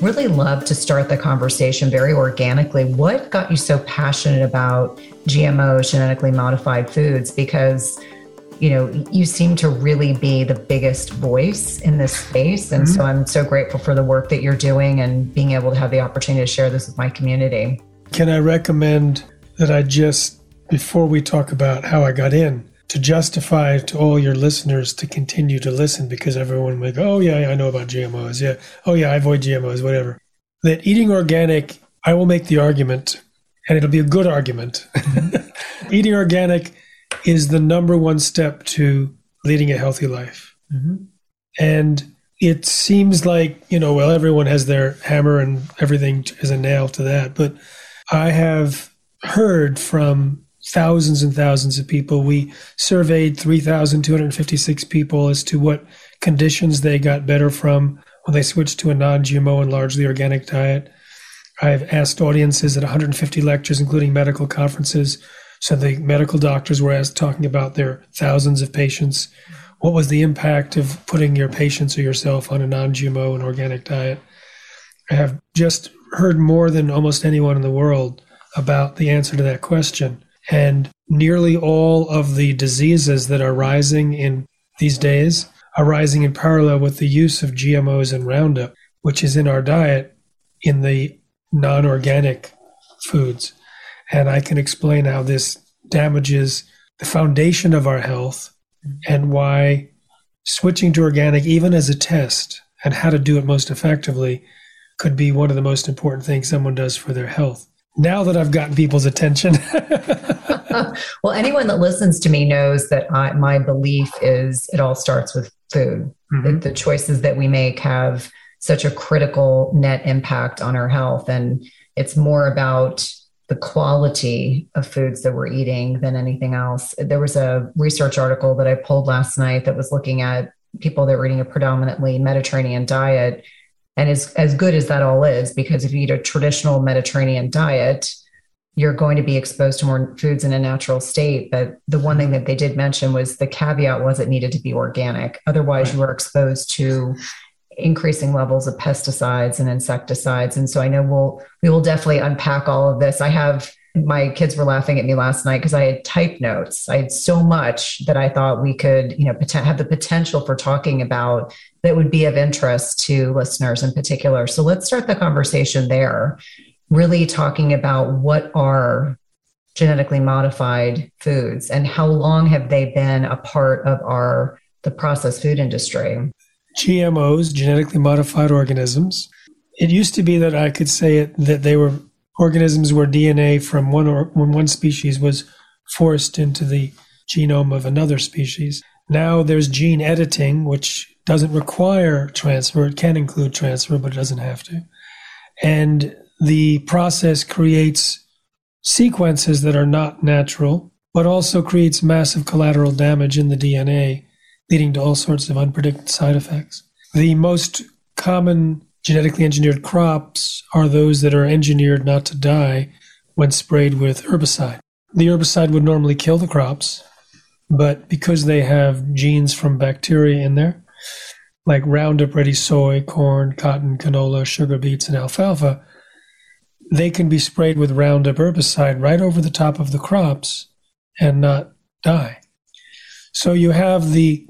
Really love to start the conversation very organically. What got you so passionate about GMOs, genetically modified foods? Because you know, you seem to really be the biggest voice in this space. And mm-hmm. so I'm so grateful for the work that you're doing and being able to have the opportunity to share this with my community. Can I recommend that I just, before we talk about how I got in, to justify to all your listeners to continue to listen because everyone will go, oh, yeah, I know about GMOs. Yeah. Oh, yeah, I avoid GMOs, whatever. That eating organic, I will make the argument, and it'll be a good argument. Mm-hmm. eating organic is the number one step to leading a healthy life. Mm-hmm. And it seems like, you know, well, everyone has their hammer and everything is a nail to that. But I have heard from thousands and thousands of people. We surveyed 3,256 people as to what conditions they got better from when they switched to a non GMO and largely organic diet. I've asked audiences at 150 lectures, including medical conferences. So the medical doctors were asked talking about their thousands of patients. What was the impact of putting your patients or yourself on a non GMO and organic diet? I have just heard more than almost anyone in the world about the answer to that question. And nearly all of the diseases that are rising in these days are rising in parallel with the use of GMOs and Roundup, which is in our diet in the non organic foods. And I can explain how this damages the foundation of our health and why switching to organic, even as a test, and how to do it most effectively, could be one of the most important things someone does for their health now that I've gotten people's attention. well, anyone that listens to me knows that I, my belief is it all starts with food. Mm-hmm. the choices that we make have such a critical net impact on our health. And it's more about the quality of foods that we're eating than anything else. There was a research article that I pulled last night that was looking at people that were eating a predominantly Mediterranean diet and as, as good as that all is, because if you eat a traditional Mediterranean diet, you're going to be exposed to more foods in a natural state. But the one thing that they did mention was the caveat was it needed to be organic. Otherwise, you are exposed to increasing levels of pesticides and insecticides. And so I know we'll we will definitely unpack all of this. I have my kids were laughing at me last night because I had type notes. I had so much that I thought we could, you know, have the potential for talking about that would be of interest to listeners in particular. So let's start the conversation there, really talking about what are genetically modified foods and how long have they been a part of our the processed food industry? GMOs, genetically modified organisms. It used to be that I could say it that they were organisms where DNA from one or when one species was forced into the genome of another species. Now there's gene editing, which doesn't require transfer. It can include transfer, but it doesn't have to. And the process creates sequences that are not natural, but also creates massive collateral damage in the DNA, leading to all sorts of unpredicted side effects. The most common Genetically engineered crops are those that are engineered not to die when sprayed with herbicide. The herbicide would normally kill the crops, but because they have genes from bacteria in there, like Roundup Ready soy, corn, cotton, canola, sugar beets, and alfalfa, they can be sprayed with Roundup herbicide right over the top of the crops and not die. So you have the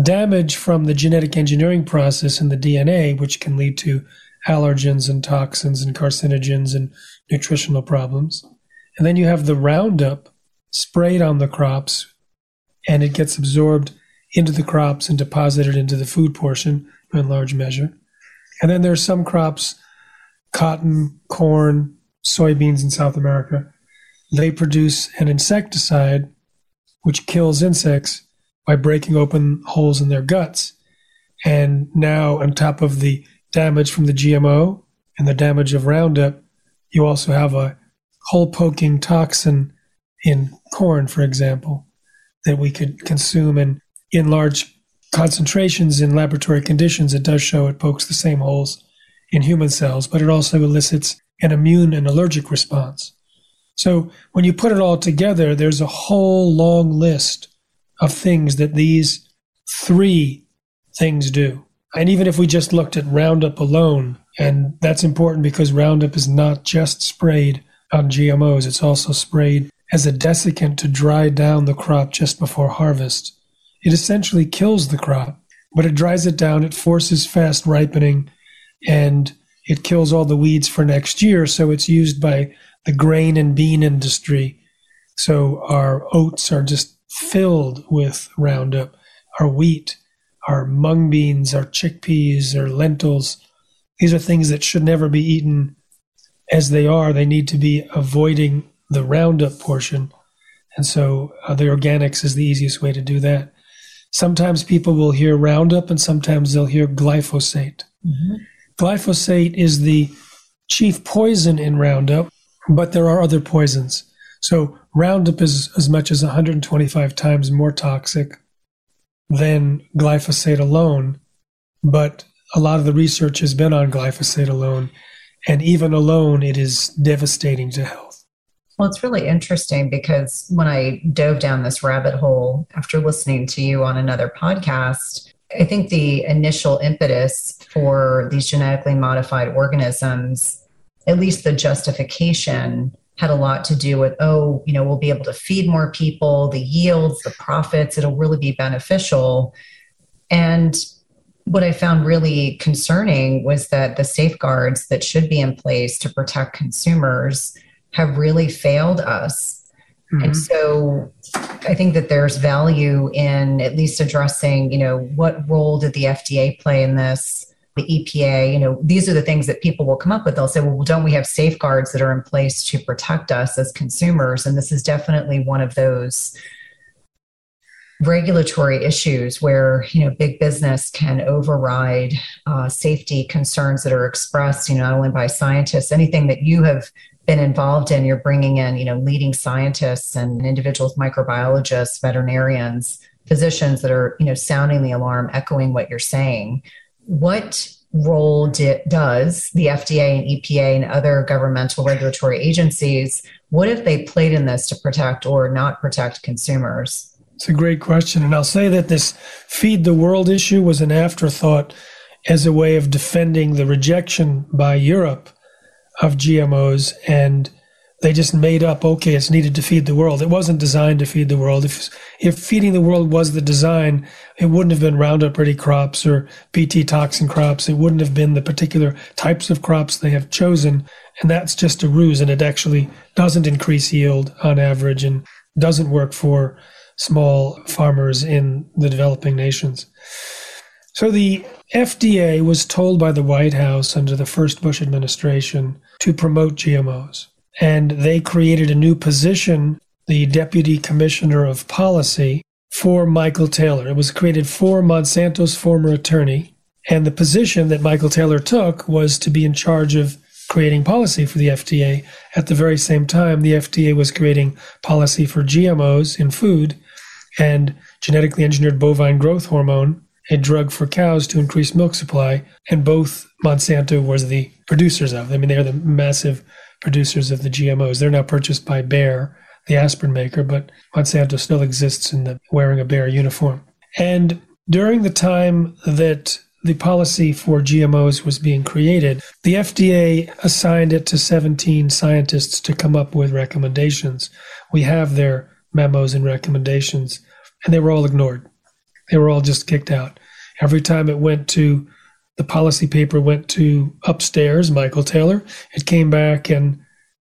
damage from the genetic engineering process in the DNA, which can lead to allergens and toxins and carcinogens and nutritional problems. And then you have the Roundup sprayed on the crops, and it gets absorbed into the crops and deposited into the food portion in large measure. And then there's some crops, cotton, corn, soybeans in South America, they produce an insecticide which kills insects by breaking open holes in their guts. And now, on top of the damage from the GMO and the damage of Roundup, you also have a hole poking toxin in corn, for example, that we could consume. And in large concentrations in laboratory conditions, it does show it pokes the same holes in human cells, but it also elicits an immune and allergic response. So when you put it all together, there's a whole long list of things that these three things do. And even if we just looked at Roundup alone, and that's important because Roundup is not just sprayed on GMOs, it's also sprayed as a desiccant to dry down the crop just before harvest. It essentially kills the crop, but it dries it down, it forces fast ripening, and it kills all the weeds for next year. So it's used by the grain and bean industry. So our oats are just filled with Roundup, our wheat, our mung beans, our chickpeas, our lentils. These are things that should never be eaten as they are. They need to be avoiding the Roundup portion. And so uh, the organics is the easiest way to do that. Sometimes people will hear Roundup and sometimes they'll hear glyphosate. Mm-hmm. Glyphosate is the chief poison in Roundup, but there are other poisons. So Roundup is as much as 125 times more toxic than glyphosate alone, but a lot of the research has been on glyphosate alone, and even alone, it is devastating to health. Well, it's really interesting because when I dove down this rabbit hole after listening to you on another podcast, I think the initial impetus for these genetically modified organisms, at least the justification, had a lot to do with oh you know we'll be able to feed more people the yields the profits it'll really be beneficial. And what i found really concerning was that the safeguards that should be in place to protect consumers have really failed us. Mm-hmm. and so i think that there's value in at least addressing you know what role did the fda play in this the EPA, you know, these are the things that people will come up with. They'll say, well, don't we have safeguards that are in place to protect us as consumers? And this is definitely one of those regulatory issues where you know big business can override uh, safety concerns that are expressed you know not only by scientists anything that you have been involved in you're bringing in you know leading scientists and individuals microbiologists veterinarians physicians that are you know sounding the alarm echoing what you're saying what role does the FDA and EPA and other governmental regulatory agencies, what if they played in this to protect or not protect consumers? It's a great question. And I'll say that this feed the world issue was an afterthought as a way of defending the rejection by Europe of GMOs and they just made up okay it's needed to feed the world. It wasn't designed to feed the world. If if feeding the world was the design it wouldn't have been roundup ready crops or bt toxin crops. It wouldn't have been the particular types of crops they have chosen. And that's just a ruse and it actually doesn't increase yield on average and doesn't work for small farmers in the developing nations. So the FDA was told by the White House under the first Bush administration to promote GMOs and they created a new position, the Deputy Commissioner of Policy, for Michael Taylor. It was created for Monsanto's former attorney, and the position that Michael Taylor took was to be in charge of creating policy for the FDA. At the very same time, the FDA was creating policy for GMOs in food and genetically engineered bovine growth hormone, a drug for cows to increase milk supply, and both Monsanto was the producers of. I mean, they're the massive producers of the GMOs. They're now purchased by Bayer, the aspirin maker, but Monsanto still exists in the wearing a Bayer uniform. And during the time that the policy for GMOs was being created, the FDA assigned it to 17 scientists to come up with recommendations. We have their memos and recommendations, and they were all ignored. They were all just kicked out. Every time it went to the policy paper went to upstairs, Michael Taylor. It came back, and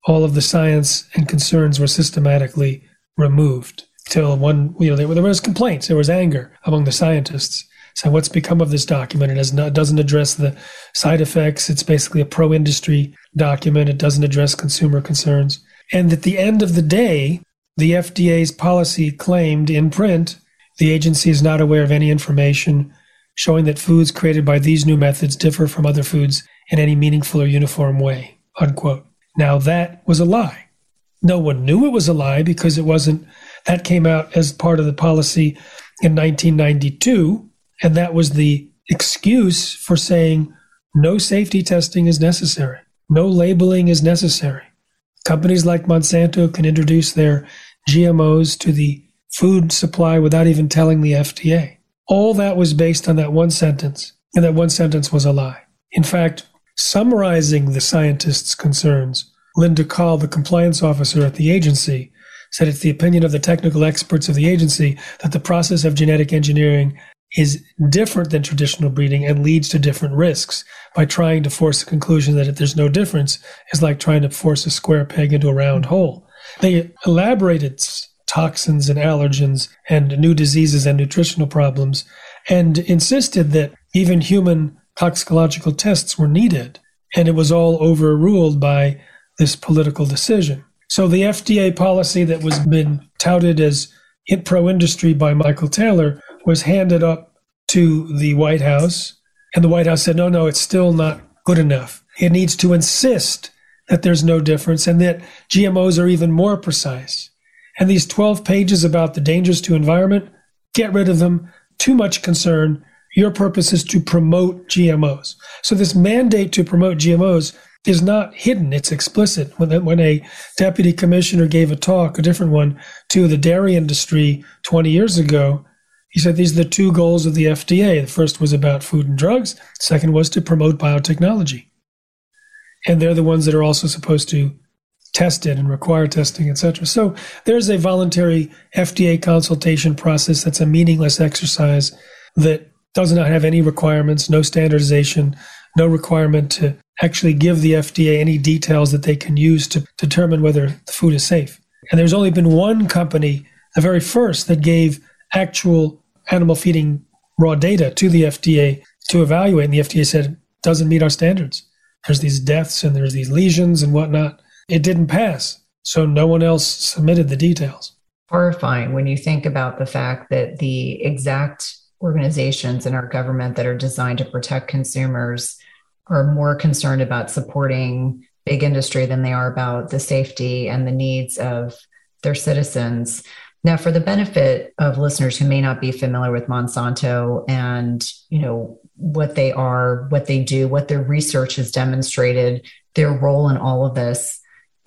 all of the science and concerns were systematically removed. Till one, you know, there, was complaints, there was anger among the scientists. So, what's become of this document? It, not, doesn't address the side effects. It's basically a pro industry document. It doesn't address consumer concerns. And at the end of the day, the FDA's policy claimed in print the agency is not aware of any information showing that foods created by these new methods differ from other foods in any meaningful or uniform way. Unquote. Now that was a lie. No one knew it was a lie because it wasn't, that came out as part of the policy in 1992. And that was the excuse for saying no safety testing is necessary, no labeling is necessary. Companies like Monsanto can introduce their GMOs to the food supply without even telling the FDA. All that was based on that one sentence, and that one sentence was a lie. In fact, summarizing the scientists' concerns, Linda Kahl, the compliance officer at the agency, said it's the opinion of the technical experts of the agency that the process of genetic engineering is different than traditional breeding and leads to different risks. By trying to force the conclusion that if there's no difference is like trying to force a square peg into a round hole. They elaborated toxins and allergens and new diseases and nutritional problems and insisted that even human toxicological tests were needed. And it was all overruled by this political decision. So the FDA policy that was been touted as pro industry by Michael Taylor was handed up to the White House. And the White House said, no, no, it's still not good enough. It needs to insist that there's no difference and that GMOs are even more precise. And these 12 pages about the dangers to environment, get rid of them. Too much concern. Your purpose is to promote GMOs. So this mandate to promote GMOs is not hidden. It's explicit. When, a deputy commissioner gave a talk, a different one, to the dairy industry 20 years ago, he said these are the two goals of the FDA. The first was about food and drugs. Second was to promote biotechnology. And they're the ones that are also supposed to test it and require testing, etc. So there's a voluntary FDA consultation process that's a meaningless exercise that does not have any requirements, no standardization, no requirement to actually give the FDA any details that they can use to determine whether the food is safe. And there's only been one company, the very first, that gave actual animal feeding raw data to the FDA to evaluate. And the FDA said doesn't meet our standards. There's these deaths and there's these lesions and whatnot. It didn't pass. So no one else submitted the details. Horrifying when you think about the fact that the exact organizations in our government that are designed to protect consumers are more concerned about supporting big industry than they are about the safety and the needs of their citizens. Now, for the benefit of listeners who may not be familiar with Monsanto and you know what they are, what they do, what their research has demonstrated, their role in all of this,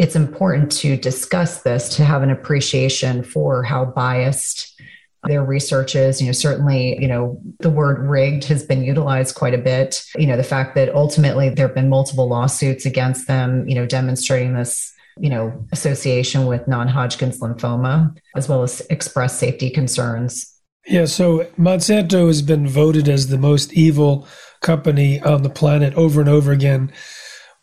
it's important to discuss this to have an appreciation for how biased their research is. You know, certainly, you know, the word rigged has been utilized quite a bit. You know, the fact that ultimately there have been multiple lawsuits against them, you know, demonstrating this you know, association with non-Hodgkin's lymphoma, as well as express safety concerns. Yeah, so Monsanto has been voted as the most evil company on the planet over and over again,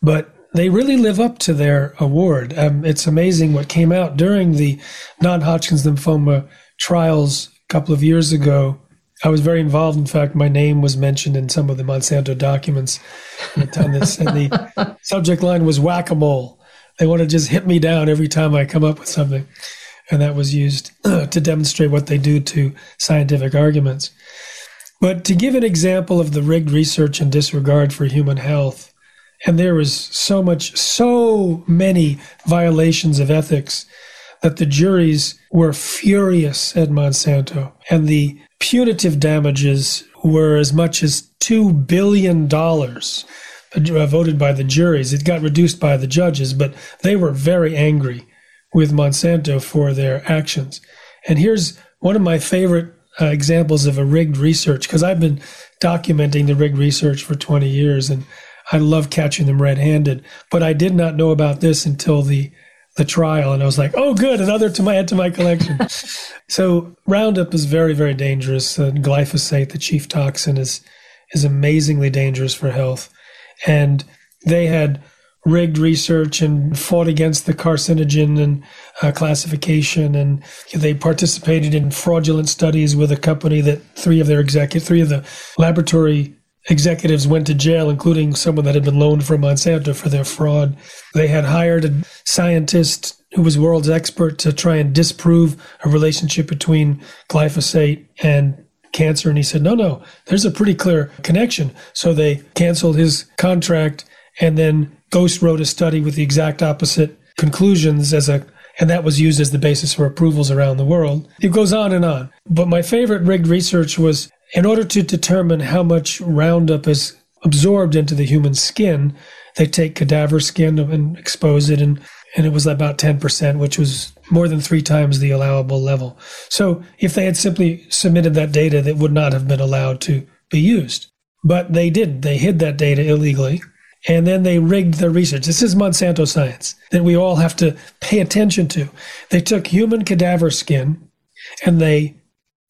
but they really live up to their award. Um, it's amazing what came out during the non-Hodgkin's lymphoma trials a couple of years ago. I was very involved. In fact, my name was mentioned in some of the Monsanto documents on this, and the subject line was whack-a-mole. They want to just hit me down every time I come up with something. And that was used to demonstrate what they do to scientific arguments. But to give an example of the rigged research and disregard for human health, and there was so much, so many violations of ethics that the juries were furious at Monsanto. And the punitive damages were as much as $2 billion uh, voted by the juries. It got reduced by the judges, but they were very angry with Monsanto for their actions. And here's one of my favorite uh, examples of a rigged research because I've been documenting the rigged research for 20 years and I love catching them red-handed. But I did not know about this until the the trial, and I was like, "Oh, good, another to my add to my collection." so Roundup is very, very dangerous. Uh, glyphosate, the chief toxin, is is amazingly dangerous for health and they had rigged research and fought against the carcinogen and uh, classification and they participated in fraudulent studies with a company that three of their executive three of the laboratory executives went to jail including someone that had been loaned from Monsanto for their fraud they had hired a scientist who was world's expert to try and disprove a relationship between glyphosate and cancer. And he said, no, no, there's a pretty clear connection. So they canceled his contract and then Ghost wrote a study with the exact opposite conclusions as a and that was used as the basis for approvals around the world. It goes on and on. But my favorite rigged research was in order to determine how much Roundup is absorbed into the human skin, they take cadaver skin and expose it and and it was about 10%, which was more than three times the allowable level. So if they had simply submitted that data, that would not have been allowed to be used. But they didn't. They hid that data illegally. And then they rigged their research. This is Monsanto science that we all have to pay attention to. They took human cadaver skin and they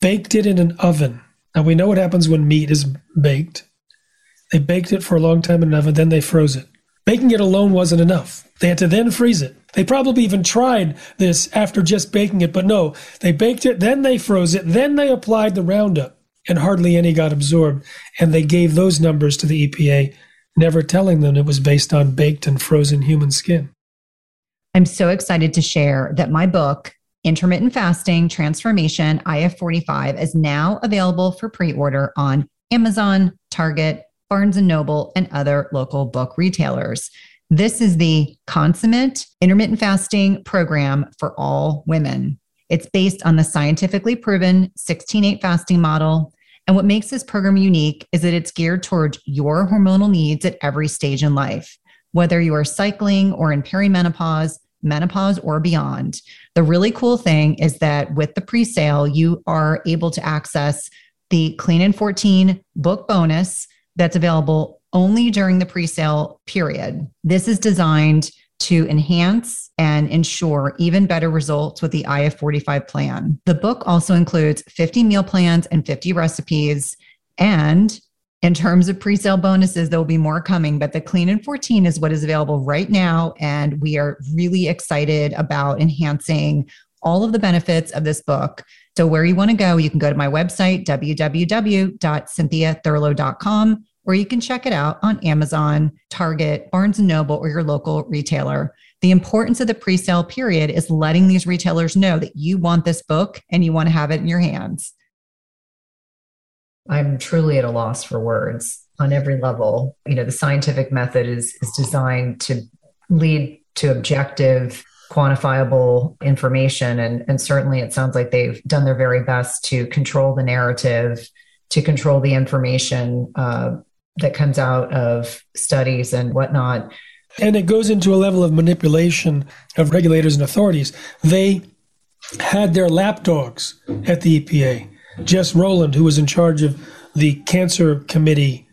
baked it in an oven. Now we know what happens when meat is baked. They baked it for a long time in an oven, then they froze it. Baking it alone wasn't enough. They had to then freeze it. They probably even tried this after just baking it, but no, they baked it, then they froze it, then they applied the Roundup, and hardly any got absorbed. And they gave those numbers to the EPA, never telling them it was based on baked and frozen human skin. I'm so excited to share that my book, Intermittent Fasting Transformation IF45, is now available for pre order on Amazon, Target, Barnes and Noble, and other local book retailers. This is the consummate intermittent fasting program for all women. It's based on the scientifically proven 16 8 fasting model. And what makes this program unique is that it's geared towards your hormonal needs at every stage in life, whether you are cycling or in perimenopause, menopause, or beyond. The really cool thing is that with the pre sale, you are able to access the Clean and 14 book bonus that's available only during the pre-sale period. This is designed to enhance and ensure even better results with the IF45 plan. The book also includes 50 meal plans and 50 recipes. And in terms of pre-sale bonuses, there will be more coming, but the Clean and 14 is what is available right now. And we are really excited about enhancing all of the benefits of this book. So where you want to go, you can go to my website, www.cynthiathurlow.com or you can check it out on Amazon, Target, Barnes and Noble, or your local retailer. The importance of the pre sale period is letting these retailers know that you want this book and you want to have it in your hands. I'm truly at a loss for words on every level. You know, the scientific method is, is designed to lead to objective, quantifiable information. And, and certainly it sounds like they've done their very best to control the narrative, to control the information uh, that comes out of studies and whatnot. And it goes into a level of manipulation of regulators and authorities. They had their lapdogs at the EPA. Jess Rowland, who was in charge of the cancer committee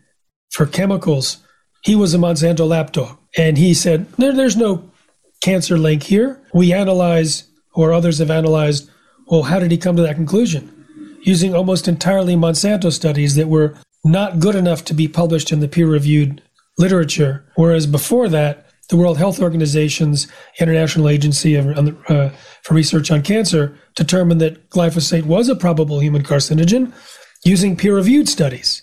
for chemicals, he was a Monsanto lapdog. And he said, there, There's no cancer link here. We analyze, or others have analyzed, well, how did he come to that conclusion? Using almost entirely Monsanto studies that were not good enough to be published in the peer reviewed literature. Whereas before that, the World Health Organization's International Agency uh, for Research on Cancer determined that glyphosate was a probable human carcinogen using peer reviewed studies.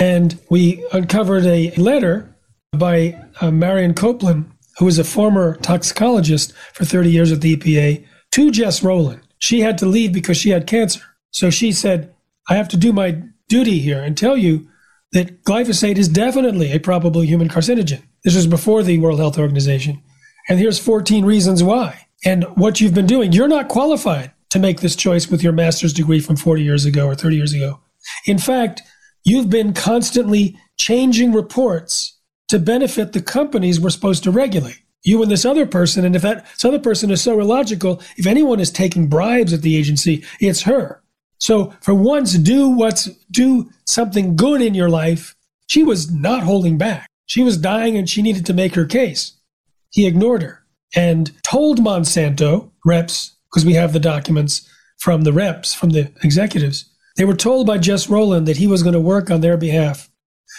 And we uncovered a letter by uh, Marion Copley, who was a former toxicologist for 30 years at the EPA, to Jess Rowland. She had to leave because she had cancer. So she said, I have to do my duty here and tell you that glyphosate is definitely a probable human carcinogen. This was before the World Health Organization. And here's 14 reasons why. And what you've been doing, you're not qualified to make this choice with your master's degree from 40 years ago or 30 years ago. In fact, you've been constantly changing reports to benefit the companies we're supposed to regulate. You and this other person, and if that this other person is so illogical, if anyone is taking bribes at the agency, it's her. So for once, do what's do something good in your life. She was not holding back. She was dying and she needed to make her case. He ignored her and told Monsanto reps, because we have the documents from the reps, from the executives, they were told by Jess Rowland that he was going to work on their behalf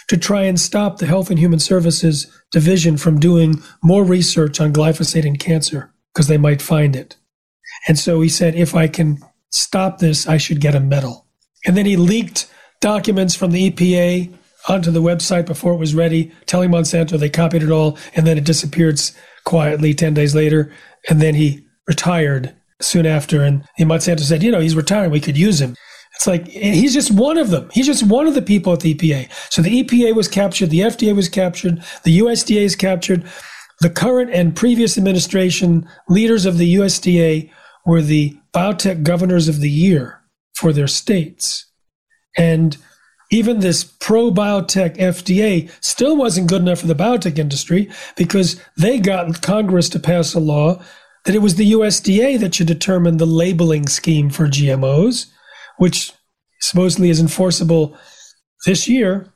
to try and stop the Health and Human Services Division from doing more research on glyphosate and cancer because they might find it. And so he said, if I can stop this, I should get a medal. And then he leaked documents from the EPA onto the website before it was ready, telling Monsanto they copied it all, and then it disappeared quietly 10 days later. And then he retired soon after. And Monsanto said, you know, he's retiring. We could use him. It's like he's just one of them. He's just one of the people at the EPA. So the EPA was captured, the FDA was captured, the USDA is captured. The current and previous administration leaders of the USDA were the biotech governors of the year for their states. And even this pro biotech FDA still wasn't good enough for the biotech industry because they got Congress to pass a law that it was the USDA that should determine the labeling scheme for GMOs, which supposedly is enforceable this year,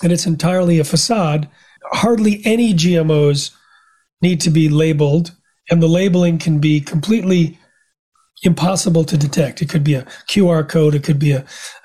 and it's entirely a facade. Hardly any GMOs need to be labeled, and the labeling can be completely impossible to detect. It could be a QR code, it could be a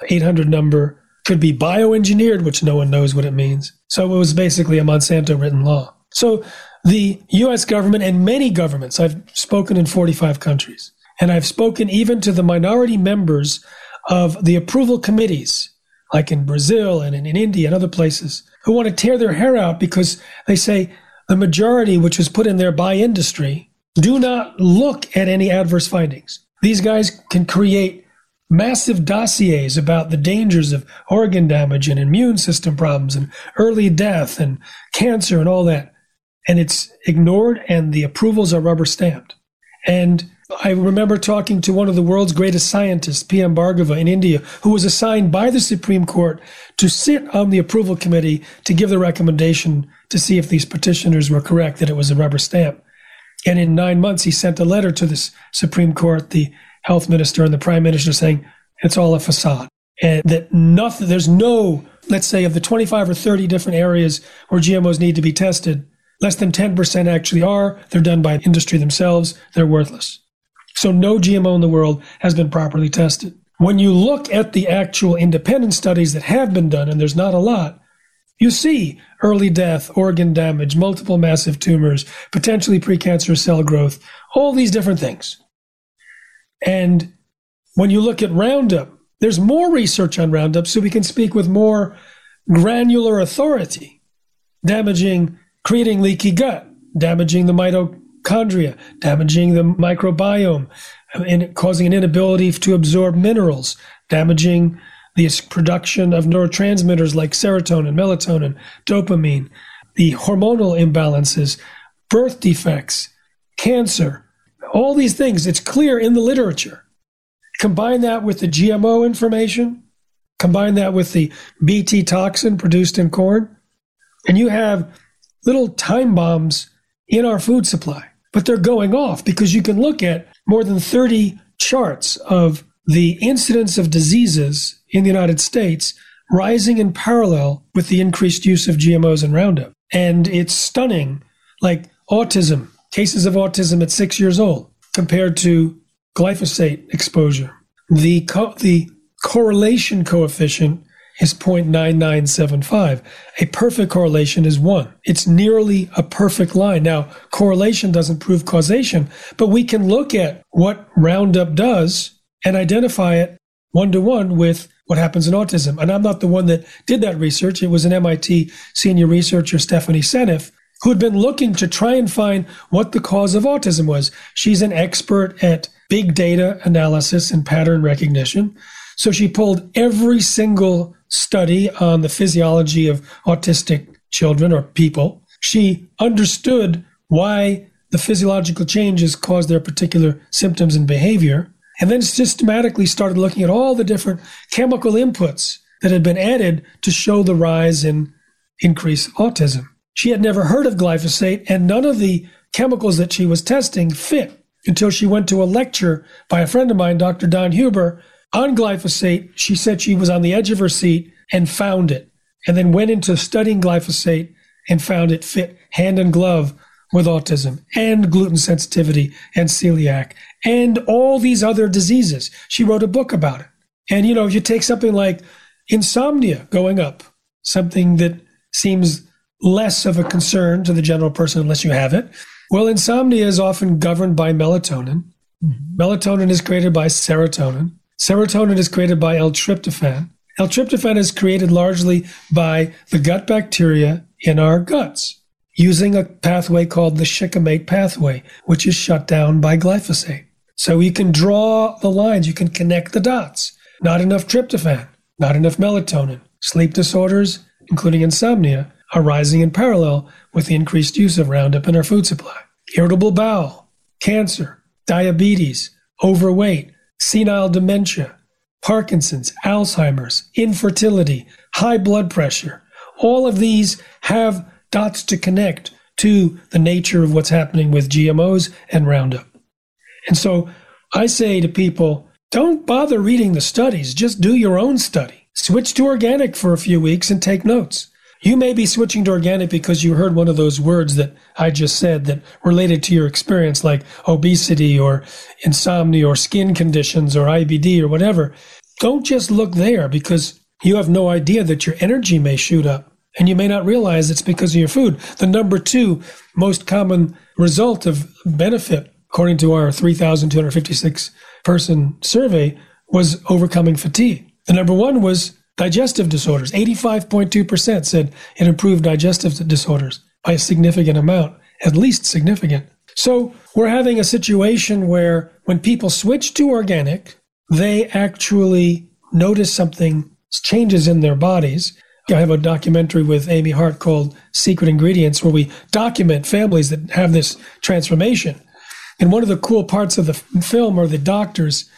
800 number, could be bioengineered, which no one knows what it means. So it was basically a Monsanto written law. So the US government and many governments, I've spoken in 45 countries, and I've spoken even to the minority members of the approval committees, like in Brazil and in, in India and other places, who want to tear their hair out because they say the majority, which was put in there by industry, do not look at any adverse findings. These guys can create massive dossiers about the dangers of organ damage and immune system problems and early death and cancer and all that. And it's ignored, and the approvals are rubber stamped. And I remember talking to one of the world's greatest scientists, P.M. Bhargava in India, who was assigned by the Supreme Court to sit on the approval committee to give the recommendation to see if these petitioners were correct that it was a rubber stamp. And in nine months, he sent a letter to the Supreme Court, the health minister, and the prime minister saying it's all a facade. And that nothing, there's no, let's say, of the 25 or 30 different areas where GMOs need to be tested, less than 10% actually are. They're done by industry themselves. They're worthless. So no GMO in the world has been properly tested. When you look at the actual independent studies that have been done, and there's not a lot, you see early death, organ damage, multiple massive tumors, potentially precancerous cell growth, all these different things. And when you look at Roundup, there's more research on Roundup, so we can speak with more granular authority, damaging, creating leaky gut, damaging the mitochondria, damaging the microbiome, and causing an inability to absorb minerals, damaging the production of neurotransmitters like serotonin, melatonin, dopamine, the hormonal imbalances, birth defects, cancer, all these things. It's clear in the literature. Combine that with the GMO information, combine that with the BT toxin produced in corn, and you have little time bombs in our food supply. But they're going off because you can look at more than 30 charts of the incidence of diseases in the United States rising in parallel with the increased use of GMOs and Roundup. And it's stunning, like autism, cases of autism at six years old compared to glyphosate exposure. The, co- the correlation coefficient is 0.9975. A perfect correlation is one. It's nearly a perfect line. Now, correlation doesn't prove causation, but we can look at what Roundup does and identify it one to one with what happens in autism. And I'm not the one that did that research. It was an MIT senior researcher, Stephanie Seneff, who had been looking to try and find what the cause of autism was. She's an expert at big data analysis and pattern recognition. So she pulled every single study on the physiology of autistic children or people. She understood why the physiological changes cause their particular symptoms and behavior and then systematically started looking at all the different chemical inputs that had been added to show the rise in increased autism. She had never heard of glyphosate, and none of the chemicals that she was testing fit until she went to a lecture by a friend of mine, Dr. Don Huber, on glyphosate. She said she was on the edge of her seat and found it, and then went into studying glyphosate and found it fit hand and glove with autism and gluten sensitivity and celiac and all these other diseases. She wrote a book about it. And, you know, if you take something like insomnia going up, something that seems less of a concern to the general person unless you have it. Well, insomnia is often governed by melatonin. Mm-hmm. Melatonin is created by serotonin. Serotonin is created by L-tryptophan. L-tryptophan is created largely by the gut bacteria in our guts using a pathway called the shikimate pathway, which is shut down by glyphosate. So you can draw the lines, you can connect the dots. Not enough tryptophan, not enough melatonin. Sleep disorders, including insomnia, are rising in parallel with the increased use of Roundup in our food supply. Irritable bowel, cancer, diabetes, overweight, senile dementia, Parkinson's, Alzheimer's, infertility, high blood pressure. All of these have dots to connect to the nature of what's happening with GMOs and Roundup. And so I say to people, don't bother reading the studies, just do your own study. Switch to organic for a few weeks and take notes. You may be switching to organic because you heard one of those words that I just said that related to your experience, like obesity or insomnia or skin conditions or IBD or whatever. Don't just look there because you have no idea that your energy may shoot up and you may not realize it's because of your food. The number two most common result of benefit, according to our 3,256 person survey, was overcoming fatigue. The number one was Digestive disorders, 85.2% said it improved digestive disorders by a significant amount, at least significant. So we're having a situation where when people switch to organic, they actually notice something changes in their bodies. I have a documentary with Amy Hart called Secret Ingredients, where we document families that have this transformation. And one of the cool parts of the film are the doctors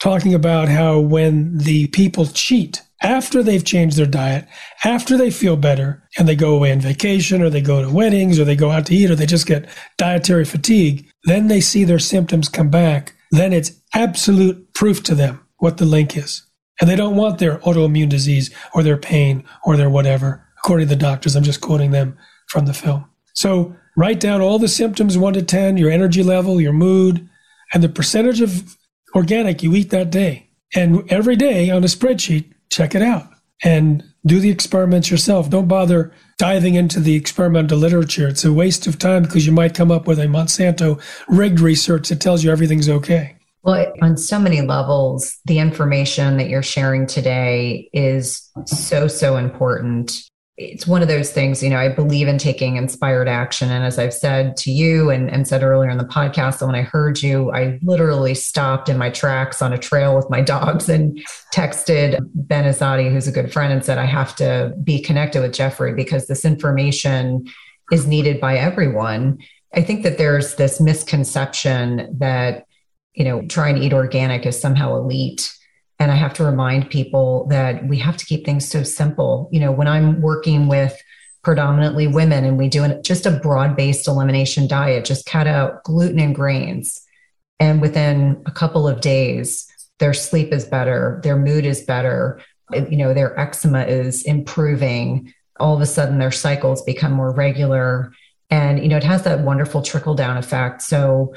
talking about how when the people cheat, after they've changed their diet, after they feel better and they go away on vacation or they go to weddings or they go out to eat or they just get dietary fatigue, then they see their symptoms come back. Then it's absolute proof to them what the link is. And they don't want their autoimmune disease or their pain or their whatever, according to the doctors. I'm just quoting them from the film. So write down all the symptoms one to 10, your energy level, your mood, and the percentage of organic you eat that day. And every day on a spreadsheet, check it out and do the experiments yourself. Don't bother diving into the experimental literature. It's a waste of time because you might come up with a Monsanto rigged research that tells you everything's okay. Well, on so many levels, the information that you're sharing today is so, so important it's one of those things, you know, I believe in taking inspired action. And as I've said to you and, and said earlier in the podcast, when I heard you, I literally stopped in my tracks on a trail with my dogs and texted Ben Azadi, who's a good friend, and said, I have to be connected with Jeffrey because this information is needed by everyone. I think that there's this misconception that, you know, trying to eat organic is somehow elite and I have to remind people that we have to keep things so simple. You know, when I'm working with predominantly women and we do just a broad based elimination diet, just cut out gluten and grains. And within a couple of days, their sleep is better, their mood is better, you know, their eczema is improving. All of a sudden, their cycles become more regular. And, you know, it has that wonderful trickle down effect. So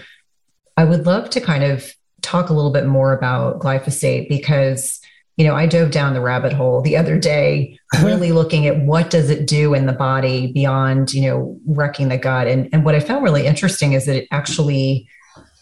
I would love to kind of talk a little bit more about glyphosate because you know i dove down the rabbit hole the other day really looking at what does it do in the body beyond you know wrecking the gut. And, and what i found really interesting is that it actually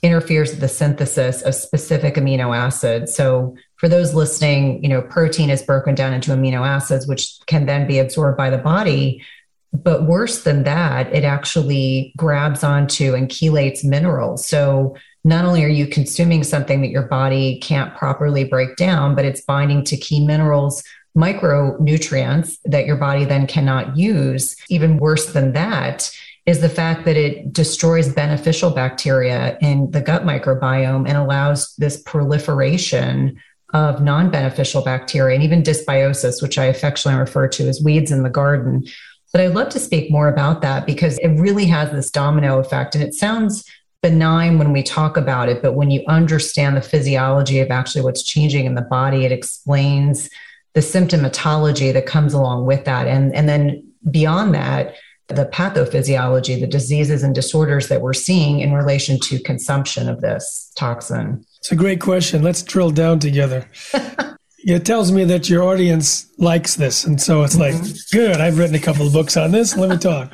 interferes with the synthesis of specific amino acids. So for those listening you know protein is broken down into amino acids which can then be absorbed by the body. But worse than that it actually grabs onto and chelates minerals. So not only are you consuming something that your body can't properly break down, but it's binding to key minerals, micronutrients that your body then cannot use. Even worse than that is the fact that it destroys beneficial bacteria in the gut microbiome and allows this proliferation of non beneficial bacteria and even dysbiosis, which I affectionately refer to as weeds in the garden. But I'd love to speak more about that because it really has this domino effect. And it sounds benign when we talk about it, but when you understand the physiology of actually what's changing in the body, it explains the symptomatology that comes along with that. And, and then beyond that, the pathophysiology, the diseases and disorders that we're seeing in relation to consumption of this toxin. It's a great question. Let's drill down together. it tells me that your audience likes this. And so it's like, mm-hmm. good, I've written a couple of books on this. Let me talk.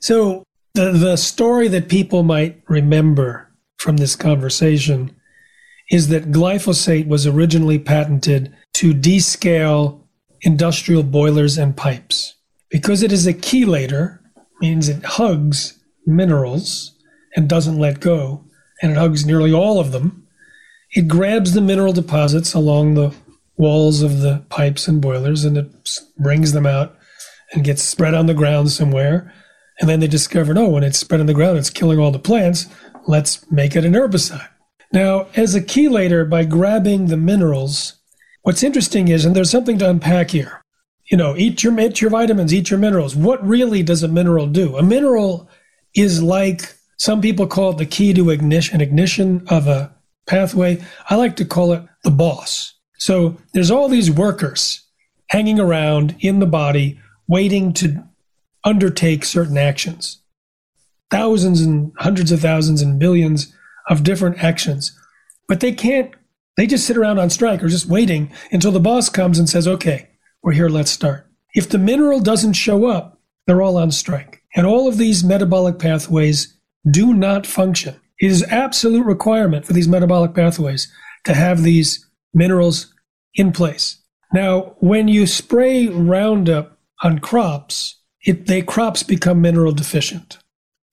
So the, the story that people might remember from this conversation is that glyphosate was originally patented to descale industrial boilers and pipes. Because it is a chelator, means it hugs minerals and doesn't let go, and it hugs nearly all of them. It grabs the mineral deposits along the walls of the pipes and boilers and it brings them out and gets spread on the ground somewhere and then they discovered, oh, when it's spread on the ground, it's killing all the plants. Let's make it an herbicide. Now, as a chelator, by grabbing the minerals, what's interesting is, and there's something to unpack here. You know, eat your eat your vitamins, eat your minerals. What really does a mineral do? A mineral is like Some people call it the key to ignition, ignition of a pathway. I like to call it the boss. So there's all these workers hanging around in the body waiting to undertake certain actions. Thousands and hundreds of thousands and billions of different actions. But they can't, they just sit around on strike or just waiting until the boss comes and says, okay, we're here, let's start. If the mineral doesn't show up, they're all on strike. And all of these metabolic pathways do not function. It is absolute requirement for these metabolic pathways to have these minerals in place. Now, when you spray Roundup on crops, it, they crops become mineral deficient.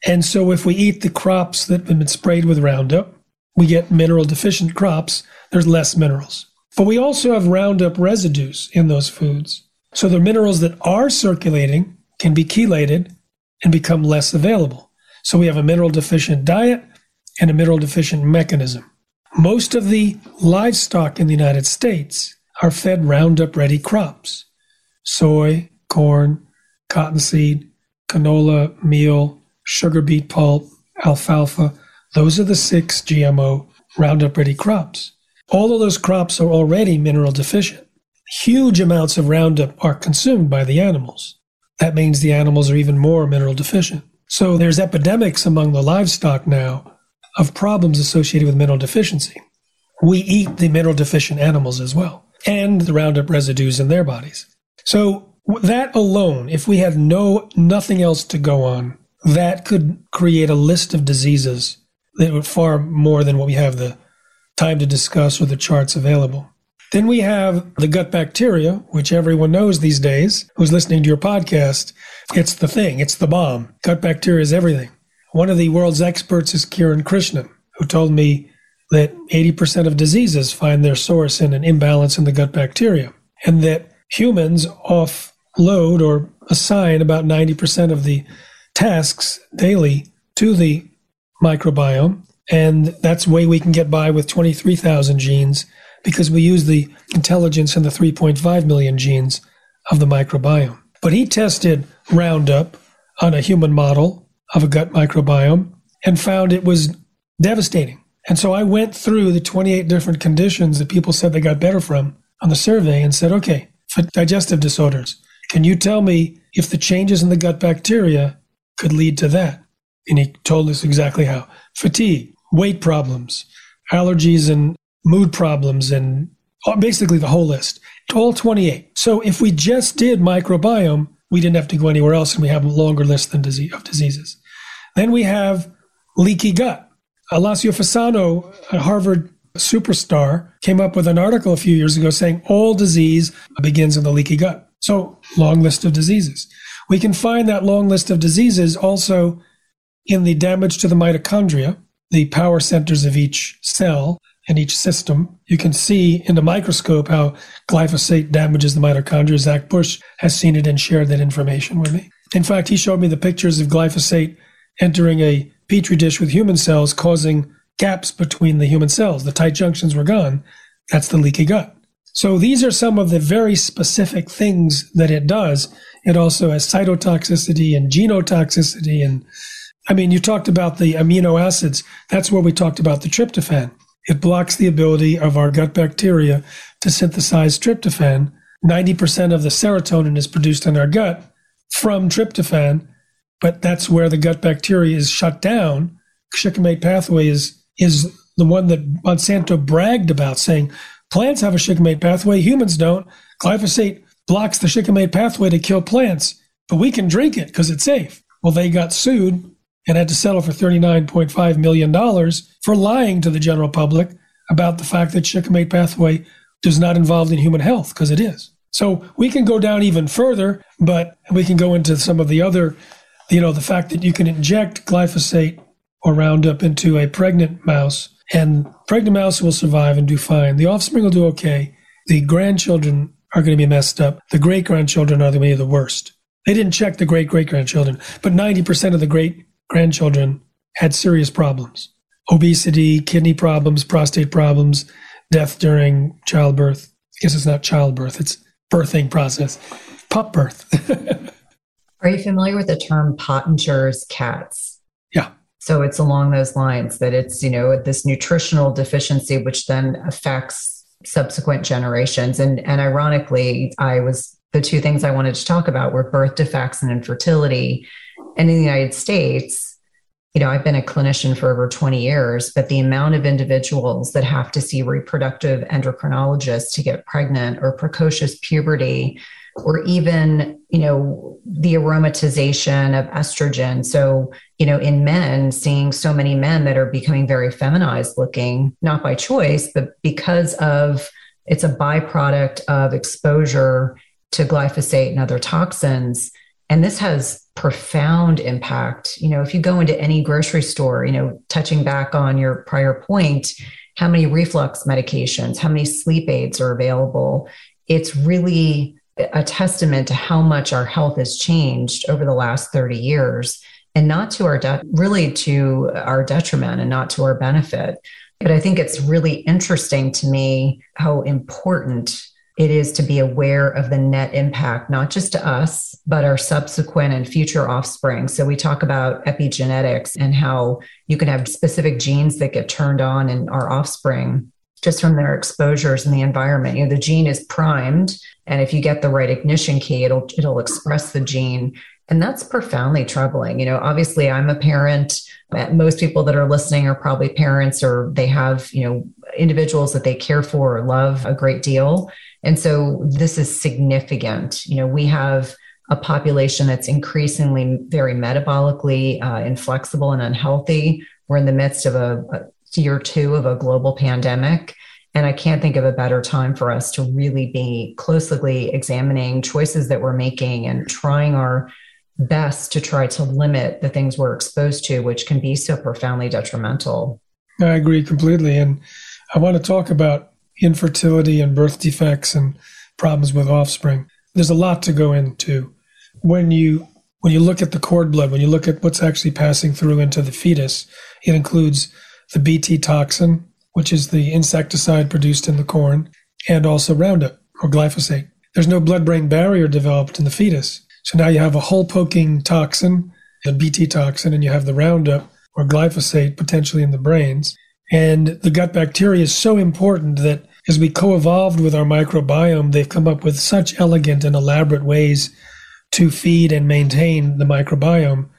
And so if we eat the crops that have been sprayed with Roundup, we get mineral deficient crops, there's less minerals. But we also have Roundup residues in those foods. So the minerals that are circulating can be chelated and become less available. So we have a mineral deficient diet and a mineral deficient mechanism. Most of the livestock in the United States are fed Roundup ready crops soy, corn, cottonseed, canola, meal, sugar beet pulp, alfalfa. Those are the six GMO Roundup ready crops. All of those crops are already mineral deficient. Huge amounts of Roundup are consumed by the animals. That means the animals are even more mineral deficient. So there's epidemics among the livestock now of problems associated with mineral deficiency. We eat the mineral deficient animals as well, and the Roundup residues in their bodies. So that alone, if we had no nothing else to go on, that could create a list of diseases that were far more than what we have the time to discuss or the charts available. Then we have the gut bacteria, which everyone knows these days who's listening to your podcast. It's the thing, it's the bomb. Gut bacteria is everything. One of the world's experts is Kiran Krishnan, who told me that 80% of diseases find their source in an imbalance in the gut bacteria, and that humans offload or assign about 90% of the tasks daily to the microbiome. And that's way we can get by with 23,000 genes because we use the intelligence in the 3.5 million genes of the microbiome. But he tested Roundup on a human model of a gut microbiome and found it was devastating. And so I went through the 28 different conditions that people said they got better from on the survey and said, okay, for digestive disorders, can you tell me if the changes in the gut bacteria could lead to that? And he told us exactly how. Fatigue, weight problems, allergies and mood problems, and basically the whole list. All 28. So if we just did microbiome, we didn't have to go anywhere else and we have a longer list than disease, of diseases. Then we have leaky gut. Alessio Fasano, a Harvard superstar, came up with an article a few years ago saying all disease begins in the leaky gut. So, long list of diseases. We can find that long list of diseases also in the damage to the mitochondria, the power centers of each cell and each system. You can see in the microscope how glyphosate damages the mitochondria. Zach Bush has seen it and shared that information with me. In fact, he showed me the pictures of glyphosate entering a petri dish with human cells, causing gaps between the human cells. The tight junctions were gone. That's the leaky gut. So these are some of the very specific things that it does. It also has cytotoxicity and genotoxicity. And I mean, you talked about the amino acids. That's where we talked about the tryptophan. It blocks the ability of our gut bacteria to synthesize tryptophan. 90% of the serotonin is produced in our gut from tryptophan but that's where the gut bacteria is shut down. Shikimate pathway is is the one that Monsanto bragged about, saying plants have a shikimate pathway, humans don't. Glyphosate blocks the shikimate pathway to kill plants, but we can drink it because it's safe. Well, they got sued and had to settle for $39.5 million for lying to the general public about the fact that shikimate pathway does not involve in human health because it is. So we can go down even further, but we can go into some of the other you know, the fact that you can inject glyphosate or Roundup into a pregnant mouse and pregnant mouse will survive and do fine. The offspring will do okay. The grandchildren are going to be messed up. The great grandchildren are going to be the worst. They didn't check the great great grandchildren, but 90% of the great grandchildren had serious problems obesity, kidney problems, prostate problems, death during childbirth. I guess it's not childbirth, it's birthing process, pup birth. Are you familiar with the term Pottinger's cats? Yeah. So it's along those lines that it's, you know, this nutritional deficiency, which then affects subsequent generations. And, and ironically, I was the two things I wanted to talk about were birth defects and infertility. And in the United States, you know, I've been a clinician for over 20 years, but the amount of individuals that have to see reproductive endocrinologists to get pregnant or precocious puberty or even you know the aromatization of estrogen. So you know in men seeing so many men that are becoming very feminized looking not by choice but because of it's a byproduct of exposure to glyphosate and other toxins. And this has profound impact. You know if you go into any grocery store you know touching back on your prior point how many reflux medications how many sleep aids are available it's really a testament to how much our health has changed over the last 30 years and not to our de- really to our detriment and not to our benefit. But i think it's really interesting to me how important it is to be aware of the net impact not just to us but our subsequent and future offspring. So we talk about epigenetics and how you can have specific genes that get turned on in our offspring just from their exposures in the environment. You know, the gene is primed, and if you get the right ignition key, it'll it'll express the gene, and that's profoundly troubling. You know, obviously, I'm a parent. Most people that are listening are probably parents, or they have you know individuals that they care for or love a great deal, and so this is significant. You know, we have a population that's increasingly very metabolically uh, inflexible and unhealthy. We're in the midst of a year two of a global pandemic. And I can't think of a better time for us to really be closely examining choices that we're making and trying our best to try to limit the things we're exposed to, which can be so profoundly detrimental. I agree completely. And I want to talk about infertility and birth defects and problems with offspring. There's a lot to go into. When you when you look at the cord blood, when you look at what's actually passing through into the fetus, it includes the Bt toxin, which is the insecticide produced in the corn, and also Roundup or glyphosate. There's no blood brain barrier developed in the fetus. So now you have a hole poking toxin, the Bt toxin, and you have the Roundup or glyphosate potentially in the brains. And the gut bacteria is so important that as we co evolved with our microbiome, they've come up with such elegant and elaborate ways to feed and maintain the microbiome,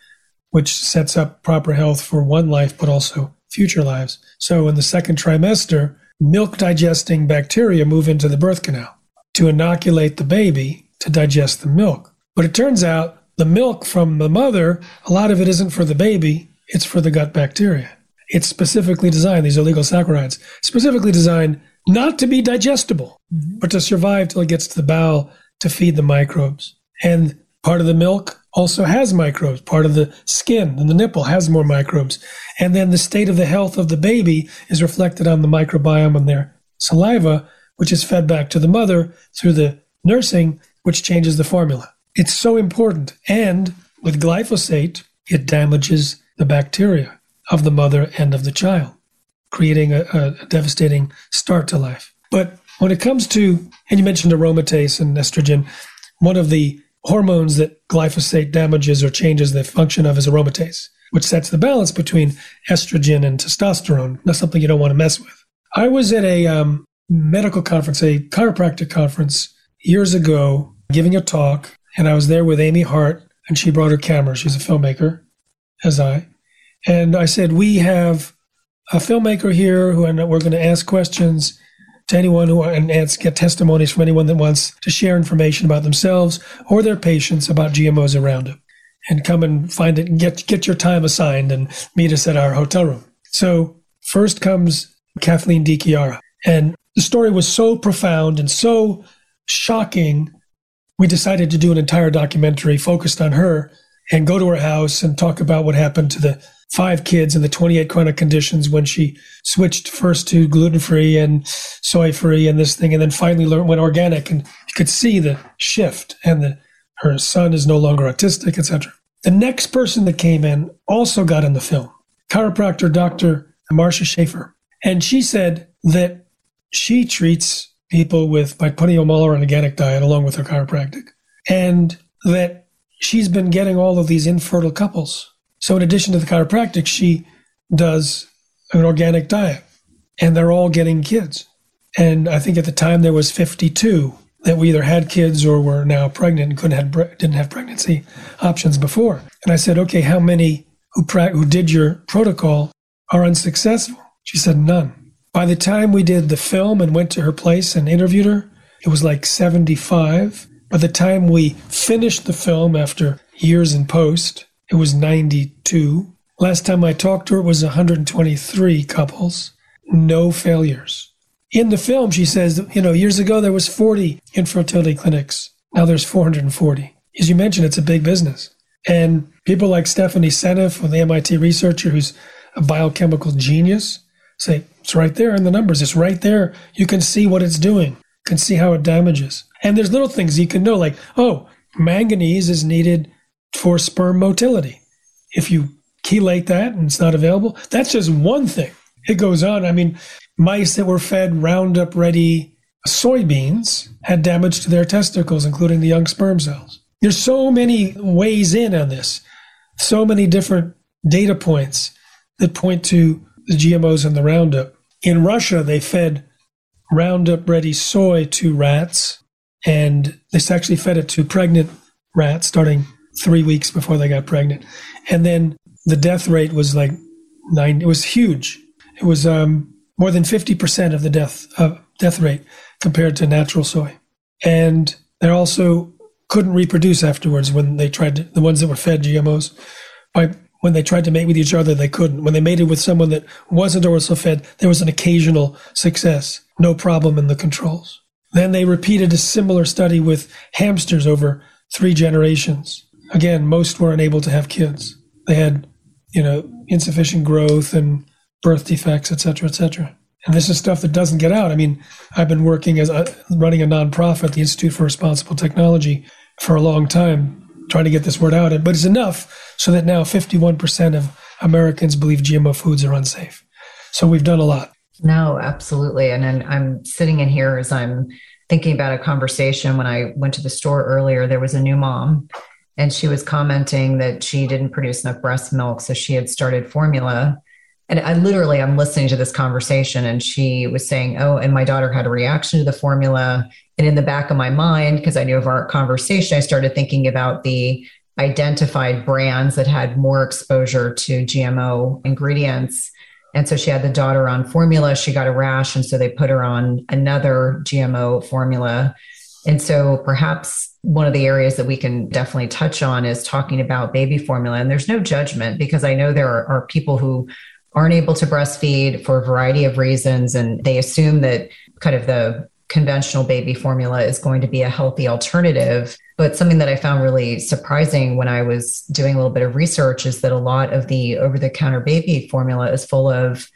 which sets up proper health for one life, but also future lives. So in the second trimester, milk digesting bacteria move into the birth canal to inoculate the baby to digest the milk. But it turns out the milk from the mother, a lot of it isn't for the baby, it's for the gut bacteria. It's specifically designed, these oligosaccharides, specifically designed not to be digestible, mm-hmm. but to survive till it gets to the bowel to feed the microbes. And part of the milk also has microbes. Part of the skin and the nipple has more microbes. And then the state of the health of the baby is reflected on the microbiome in their saliva, which is fed back to the mother through the nursing, which changes the formula. It's so important. And with glyphosate, it damages the bacteria of the mother and of the child, creating a, a devastating start to life. But when it comes to, and you mentioned aromatase and estrogen, one of the hormones that glyphosate damages or changes the function of is aromatase, which sets the balance between estrogen and testosterone. That's something you don't want to mess with. I was at a um, medical conference, a chiropractic conference years ago, giving a talk, and I was there with Amy Hart, and she brought her camera. She's a filmmaker, as I. And I said, We have a filmmaker here who we're going to ask questions to anyone who and get testimonies from anyone that wants to share information about themselves or their patients about GMOs around them. And come and find it and get get your time assigned and meet us at our hotel room. So first comes Kathleen DiChiara. And the story was so profound and so shocking, we decided to do an entire documentary focused on her and go to her house and talk about what happened to the five kids and the 28 chronic conditions when she switched first to gluten free and soy free and this thing, and then finally learned went organic. And you could see the shift, and the, her son is no longer autistic, etc. The next person that came in also got in the film, chiropractor Dr. Marcia Schaefer. And she said that she treats people with by putting them organic diet along with her chiropractic. And that she's been getting all of these infertile couples So, in addition to the chiropractic, she does an organic diet, and they're all getting kids. And I think at the time there was 52 that we either had kids or were now pregnant and couldn't have didn't have pregnancy options before. And I said, okay, how many who pra- who did your protocol are unsuccessful? She said none. By the time we did the film and went to her place and interviewed her, it was like 75. By the time we finished the film after years in post, it was 92. Last time I talked to her, it was 123 couples, no failures. In the film, she says, you know, years ago there was 40 infertility clinics. Now there's 440. As you mentioned, it's a big business. And people like Stephanie Seneff, the MIT researcher who's a biochemical genius, say, it's right there in the numbers. It's right there. You can see what it's doing, you can see how it damages. And there's little things you can know, like, oh, manganese is needed for sperm motility. If you chelate that and it's not available, that's just one thing. It goes on. I mean, mice that were fed Roundup ready soybeans had damage to their testicles, including the young sperm cells. There's so many ways in on this, so many different data points that point to the GMOs and the Roundup. In Russia, they fed Roundup ready soy to rats, and they actually fed it to pregnant rats starting three weeks before they got pregnant. And then the death rate was like nine, it was huge. It was um, more than 50% of the death, uh, death rate compared to natural soy. And they also couldn't reproduce afterwards when they tried to, the ones that were fed GMOs by when they tried to mate with each other, they couldn't. When they mated with someone that wasn't also fed, there was an occasional success, no problem in the controls. Then they repeated a similar study with hamsters over three generations. Again, most were unable to have kids. They had, you know, insufficient growth and birth defects, et cetera, et cetera. And this is stuff that doesn't get out. I mean, I've been working as a, running a nonprofit, the Institute for Responsible Technology, for a long time, trying to get this word out. But it's enough so that now 51% of Americans believe GMO foods are unsafe. So we've done a lot. No, absolutely. And then I'm sitting in here as I'm thinking about a conversation when I went to the store earlier. There was a new mom, and she was commenting that she didn't produce enough breast milk. So she had started formula. And I literally, I'm listening to this conversation, and she was saying, Oh, and my daughter had a reaction to the formula. And in the back of my mind, because I knew of our conversation, I started thinking about the identified brands that had more exposure to GMO ingredients. And so she had the daughter on formula. She got a rash. And so they put her on another GMO formula. And so perhaps one of the areas that we can definitely touch on is talking about baby formula. And there's no judgment because I know there are, are people who aren't able to breastfeed for a variety of reasons. And they assume that kind of the conventional baby formula is going to be a healthy alternative. But something that I found really surprising when I was doing a little bit of research is that a lot of the over the counter baby formula is full of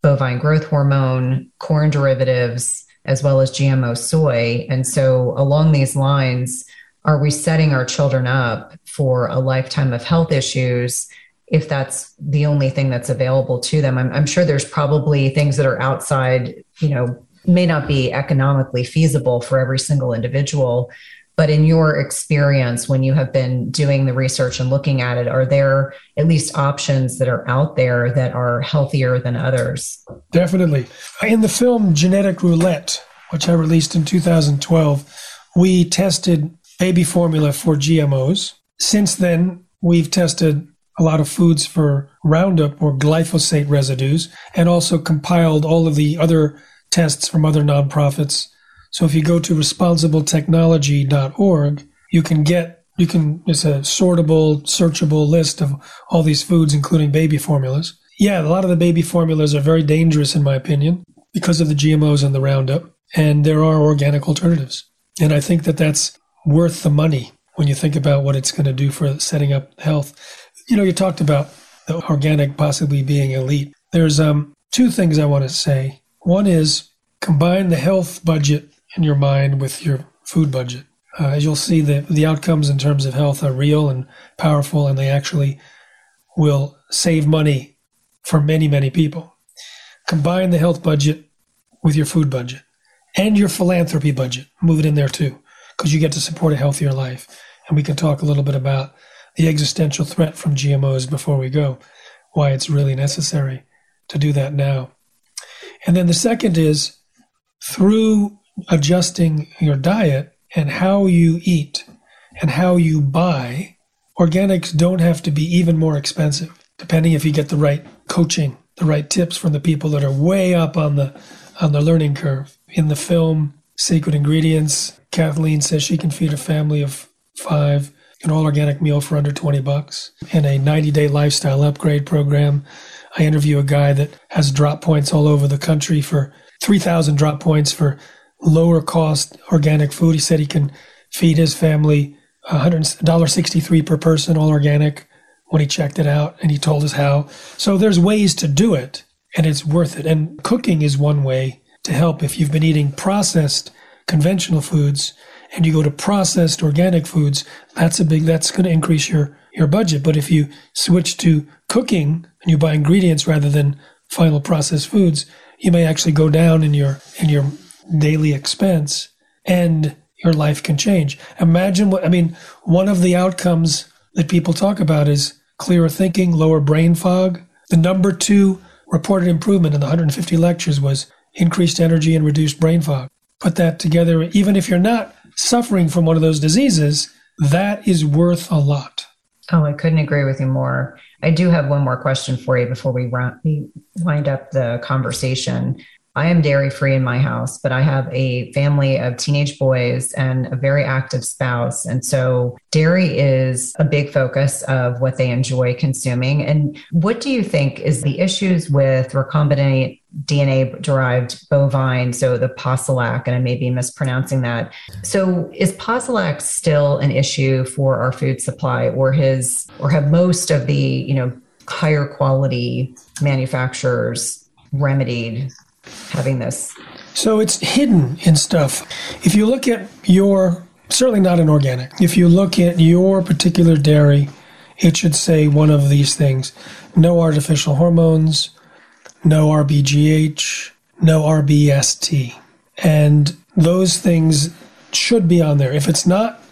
bovine growth hormone, corn derivatives, as well as GMO soy. And so, along these lines, are we setting our children up for a lifetime of health issues? If that's the only thing that's available to them, I'm, I'm sure there's probably things that are outside, you know, may not be economically feasible for every single individual. But in your experience, when you have been doing the research and looking at it, are there at least options that are out there that are healthier than others? Definitely. In the film Genetic Roulette, which I released in 2012, we tested baby formula for GMOs. Since then, we've tested a lot of foods for Roundup or glyphosate residues and also compiled all of the other tests from other nonprofits. So if you go to responsibletechnology.org, you can get you can it's a sortable, searchable list of all these foods, including baby formulas. Yeah, a lot of the baby formulas are very dangerous in my opinion because of the GMOs and the Roundup, and there are organic alternatives. And I think that that's worth the money when you think about what it's going to do for setting up health. You know, you talked about the organic possibly being elite. There's um, two things I want to say. One is combine the health budget in your mind with your food budget. Uh, as you'll see, the, the outcomes in terms of health are real and powerful, and they actually will save money for many, many people. Combine the health budget with your food budget and your philanthropy budget. Move it in there too, because you get to support a healthier life. And we can talk a little bit about the existential threat from GMOs before we go, why it's really necessary to do that now. And then the second is through adjusting your diet and how you eat and how you buy, organics don't have to be even more expensive, depending if you get the right coaching, the right tips from the people that are way up on the on the learning curve. In the film Secret Ingredients, Kathleen says she can feed a family of five an all organic meal for under 20 bucks and a 90 day lifestyle upgrade program. I interview a guy that has drop points all over the country for 3,000 drop points for lower cost organic food. He said he can feed his family $100.63 per person, all organic, when he checked it out and he told us how. So there's ways to do it and it's worth it. And cooking is one way to help if you've been eating processed conventional foods and you go to processed organic foods, that's a big that's going to increase your your budget. But if you switch to cooking and you buy ingredients rather than final processed foods, you may actually go down in your in your daily expense and your life can change. Imagine what I mean, one of the outcomes that people talk about is clearer thinking, lower brain fog. The number 2 reported improvement in the 150 lectures was increased energy and reduced brain fog. Put that together even if you're not suffering from one of those diseases, that is worth a lot. Oh, I couldn't agree with you more. I do have one more question for you before we, we wind up the conversation. I am dairy free in my house, but I have a family of teenage boys and a very active spouse. And so dairy is a big focus of what they enjoy consuming. And what do you think is the issues with recombinant DNA derived bovine, so the Posilac, and I may be mispronouncing that. So is Posilac still an issue for our food supply or his or have most of the, you know, higher quality manufacturers remedied having this? So it's hidden in stuff. If you look at your, certainly not an organic, if you look at your particular dairy, it should say one of these things no artificial hormones, no RBGH, no RBST. And those things should be on there. If it's not,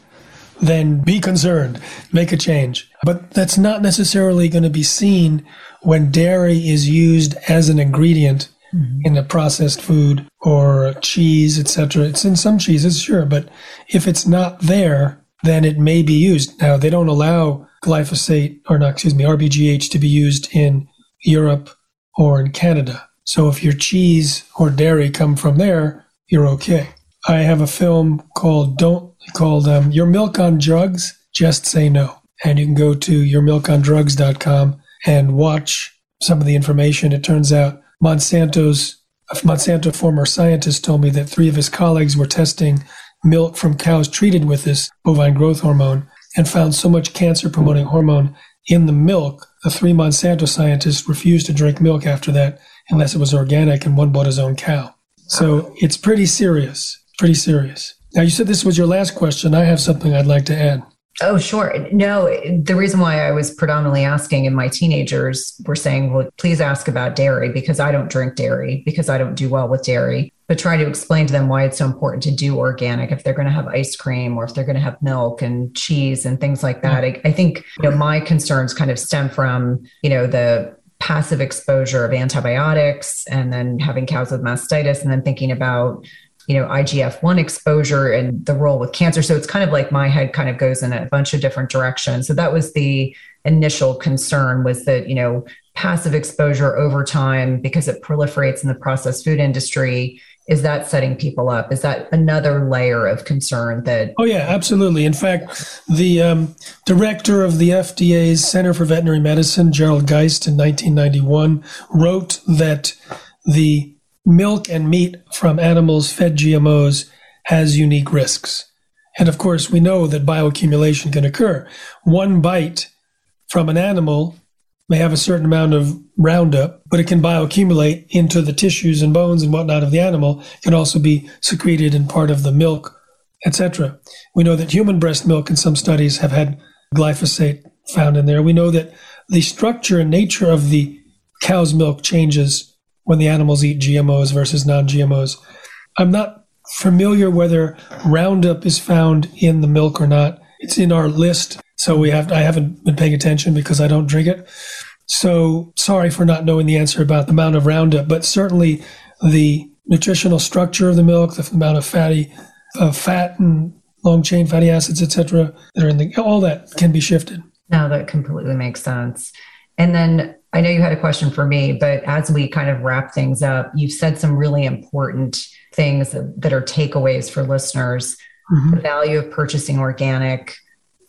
then be concerned, make a change. But that's not necessarily going to be seen when dairy is used as an ingredient mm-hmm. in a processed food or cheese, etc. It's in some cheeses, sure, but if it's not there, then it may be used. Now they don't allow glyphosate or not, excuse me, RBGH to be used in Europe or in Canada. So if your cheese or dairy come from there, you're okay. I have a film called Don't called um, Your Milk on Drugs, Just Say No. And you can go to yourmilkondrugs.com and watch some of the information. It turns out Monsanto's Monsanto former scientist told me that three of his colleagues were testing milk from cows treated with this bovine growth hormone and found so much cancer promoting hormone in the milk. The three Monsanto scientists refused to drink milk after that unless it was organic, and one bought his own cow. So it's pretty serious, pretty serious. Now, you said this was your last question. I have something I'd like to add. Oh, sure. No, the reason why I was predominantly asking, and my teenagers were saying, well, please ask about dairy because I don't drink dairy, because I don't do well with dairy. But try to explain to them why it's so important to do organic if they're going to have ice cream or if they're going to have milk and cheese and things like that. Mm-hmm. I, I think, you know, my concerns kind of stem from, you know, the passive exposure of antibiotics and then having cows with mastitis and then thinking about you know IGF-1 exposure and the role with cancer. So it's kind of like my head kind of goes in a bunch of different directions. So that was the initial concern was that you know passive exposure over time because it proliferates in the processed food industry. Is that setting people up? Is that another layer of concern that oh yeah absolutely. In fact the um, director of the fda's center for veterinary medicine Gerald Guest in 1991 wrote that the milk and meat from animals fed GMOs has unique risks. And of course, we know that bioaccumulation can occur. One bite from an animal may have a certain amount of Roundup, but it can bioaccumulate into the tissues and bones and whatnot of the animal. It can also be secreted in part of the milk, etc. We know that human breast milk in some studies have had glyphosate found in there. We know that the structure and nature of the cow's milk changes when the animals eat GMOs versus non GMOs. I'm not familiar whether Roundup is found in the milk or not. It's in our list. So we have I haven't been paying attention because I don't drink it. So sorry for not knowing the answer about the amount of Roundup, but certainly the nutritional structure of the milk, the amount of fatty, uh, fat and long chain fatty acids, etc., that are in the all that can be shifted. No, that completely makes sense. And then I know you had a question for me, but as we kind of wrap things up, you've said some really important things that, are takeaways for listeners. Mm-hmm. The value of purchasing organic,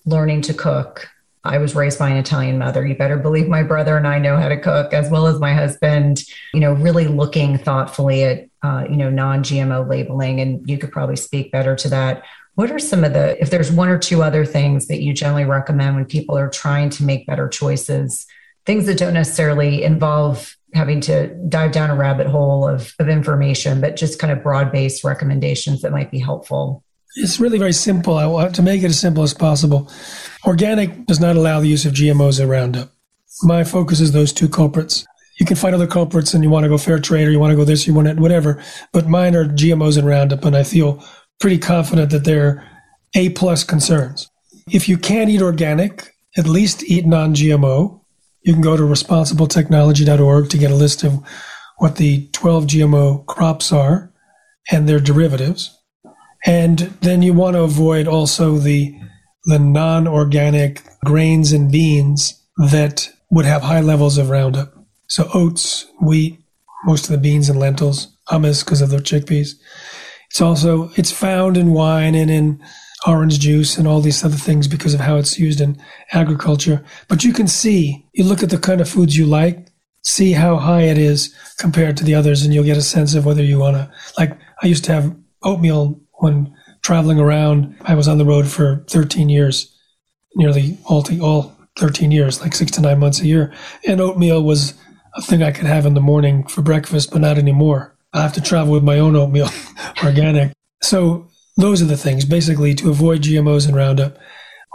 learning to cook. I was raised by an Italian mother. You better believe my brother and I know how to cook, as well as my husband. You know, really looking thoughtfully at uh, you know non-GMO labeling, and you could probably speak better to that. What are some of the, if there's one or two other things that you generally recommend when people are trying to make better choices, things that don't necessarily involve having to dive down a rabbit hole of, of information, but just kind of broad based recommendations that might be helpful? It's really very simple. I want to make it as simple as possible. Organic does not allow the use of GMOs in Roundup. My focus is those two culprits. You can find other culprits and you want to go fair trade or you want to go this, or you want to whatever. But mine are GMOs and Roundup, and I feel pretty confident that they're A plus concerns. If you can't eat organic, at least eat non GMO. You can go to responsibletechnology.org to get a list of what the 12 GMO crops are and their derivatives. And then you want to avoid also the the non-organic grains and beans that would have high levels of Roundup. So oats, wheat, most of the beans and lentils, hummus because of the chickpeas. It's also it's found in wine and in orange juice and all these other things because of how it's used in agriculture. But you can see, you look at the kind of foods you like, see how high it is compared to the others, and you'll get a sense of whether you want to. Like, I used to have oatmeal when traveling around. I was on the road for 13 years, nearly all, all 13 years, like six to nine months a year. And oatmeal was a thing I could have in the morning for breakfast, but not anymore. I have to travel with my own oatmeal, organic. So those are the things basically to avoid GMOs and Roundup,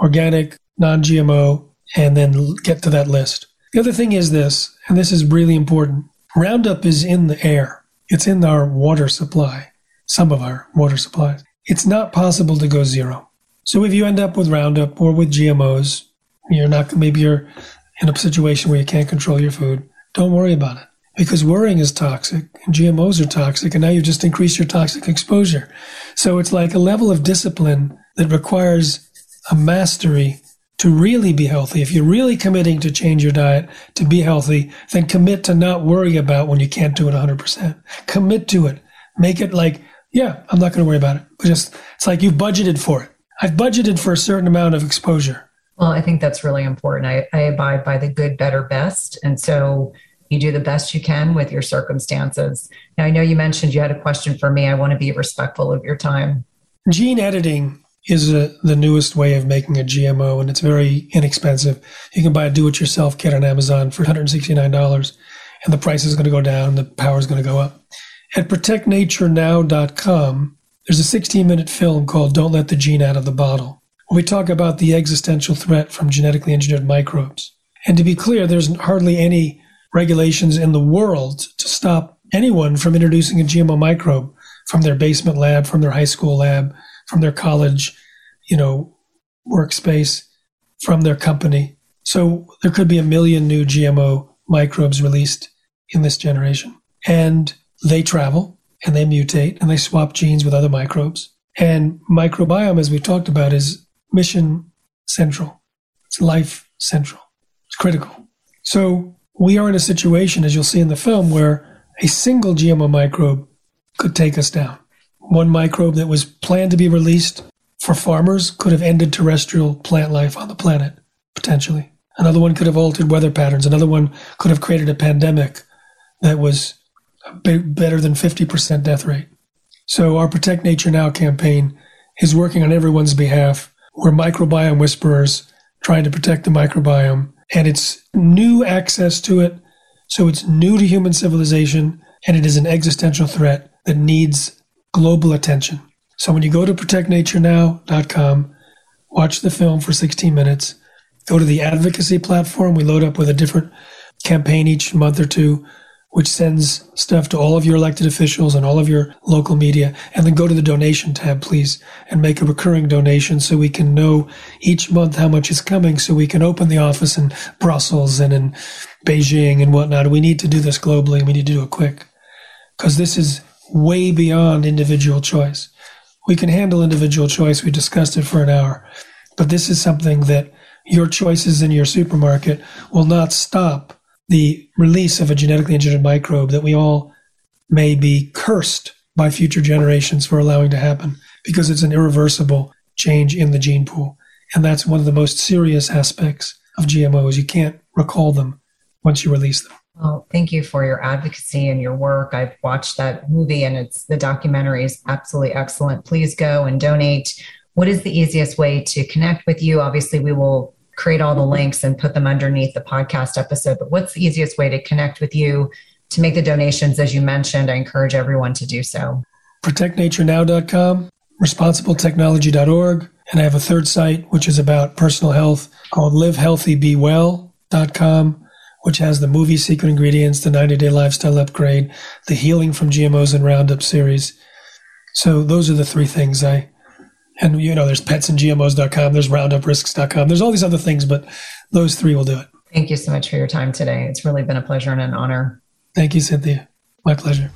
organic, non GMO, and then get to that list. The other thing is this, and this is really important Roundup is in the air, it's in our water supply, some of our water supplies. It's not possible to go zero. So if you end up with Roundup or with GMOs, you're not, maybe you're in a situation where you can't control your food, don't worry about it because worrying is toxic and GMOs are toxic, and now you just increase your toxic exposure. So it's like a level of discipline that requires a mastery to really be healthy. If you're really committing to change your diet to be healthy, then commit to not worry about when you can't do it 100%. Commit to it. Make it like, yeah, I'm not going to worry about it. Just it's like you've budgeted for it. I've budgeted for a certain amount of exposure. Well, I think that's really important. I, I abide by the good, better, best. And so you do the best you can with your circumstances. Now, I know you mentioned you had a question for me. I want to be respectful of your time. Gene editing is a, the newest way of making a GMO, and it's very inexpensive. You can buy a do it yourself kit on Amazon for $169, and the price is going to go down, the power is going to go up. At protectnaturenow.com, there's a 16 minute film called Don't Let the Gene Out of the Bottle, where we talk about the existential threat from genetically engineered microbes. And to be clear, there's hardly any regulations in the world to stop anyone from introducing a GMO microbe from their basement lab, from their high school lab, from their college, you know, workspace, from their company. So there could be a million new GMO microbes released in this generation. And they travel and they mutate and they swap genes with other microbes. And microbiome, as we talked about, is mission central. It's life central. It's critical. So we are in a situation, as you'll see in the film, where a single GMO microbe could take us down. One microbe that was planned to be released for farmers could have ended terrestrial plant life on the planet, potentially. Another one could have altered weather patterns. Another one could have created a pandemic that was better than 50% death rate. So, our Protect Nature Now campaign is working on everyone's behalf. We're microbiome whisperers trying to protect the microbiome and it's new access to it. So it's new to human civilization and it is an existential threat that needs global attention. So when you go to protectnaturenow.com, watch the film for 16 minutes, go to the advocacy platform. We load up with a different campaign each month or two. Which sends stuff to all of your elected officials and all of your local media. And then go to the donation tab, please, and make a recurring donation so we can know each month how much is coming so we can open the office in Brussels and in Beijing and whatnot. We need to do this globally and we need to do it quick because this is way beyond individual choice. We can handle individual choice. We discussed it for an hour, but this is something that your choices in your supermarket will not stop the release of a genetically engineered microbe that we all may be cursed by future generations for allowing to happen because it's an irreversible change in the gene pool. And that's one of the most serious aspects of GMOs. You can't recall them once you release them. Well, thank you for your advocacy and your work. I've watched that movie and it's the documentary is absolutely excellent. Please go and donate. What is the easiest way to connect with you? Obviously, we will create all the links and put them underneath the podcast episode. But what's the easiest way to connect with you to make the donations? As you mentioned, I encourage everyone to do so. ProtectNatureNow.com, responsibletechnology.org, and I have a third site which is about personal health called LiveHealthyBeWell.com, which has the movie Secret Ingredients, the 90 Day Lifestyle Upgrade, the Healing from GMOs and Roundup series. So those are the three things I and you know, there's petsandgmos.com, there's rounduprisks.com, there's all these other things, but those three will do it. Thank you so much for your time today. It's really been a pleasure and an honor. Thank you, Cynthia. My pleasure.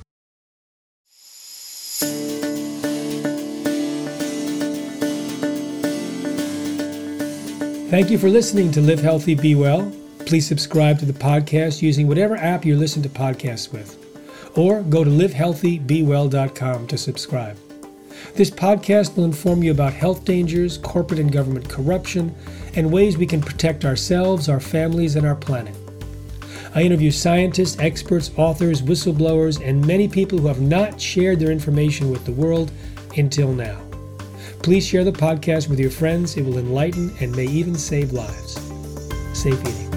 Thank you for listening to Live Healthy, Be Well. Please subscribe to the podcast using whatever app you listen to podcasts with, or go to livehealthybewell.com to subscribe. This podcast will inform you about health dangers, corporate and government corruption, and ways we can protect ourselves, our families, and our planet. I interview scientists, experts, authors, whistleblowers, and many people who have not shared their information with the world until now. Please share the podcast with your friends. It will enlighten and may even save lives. Safe eating.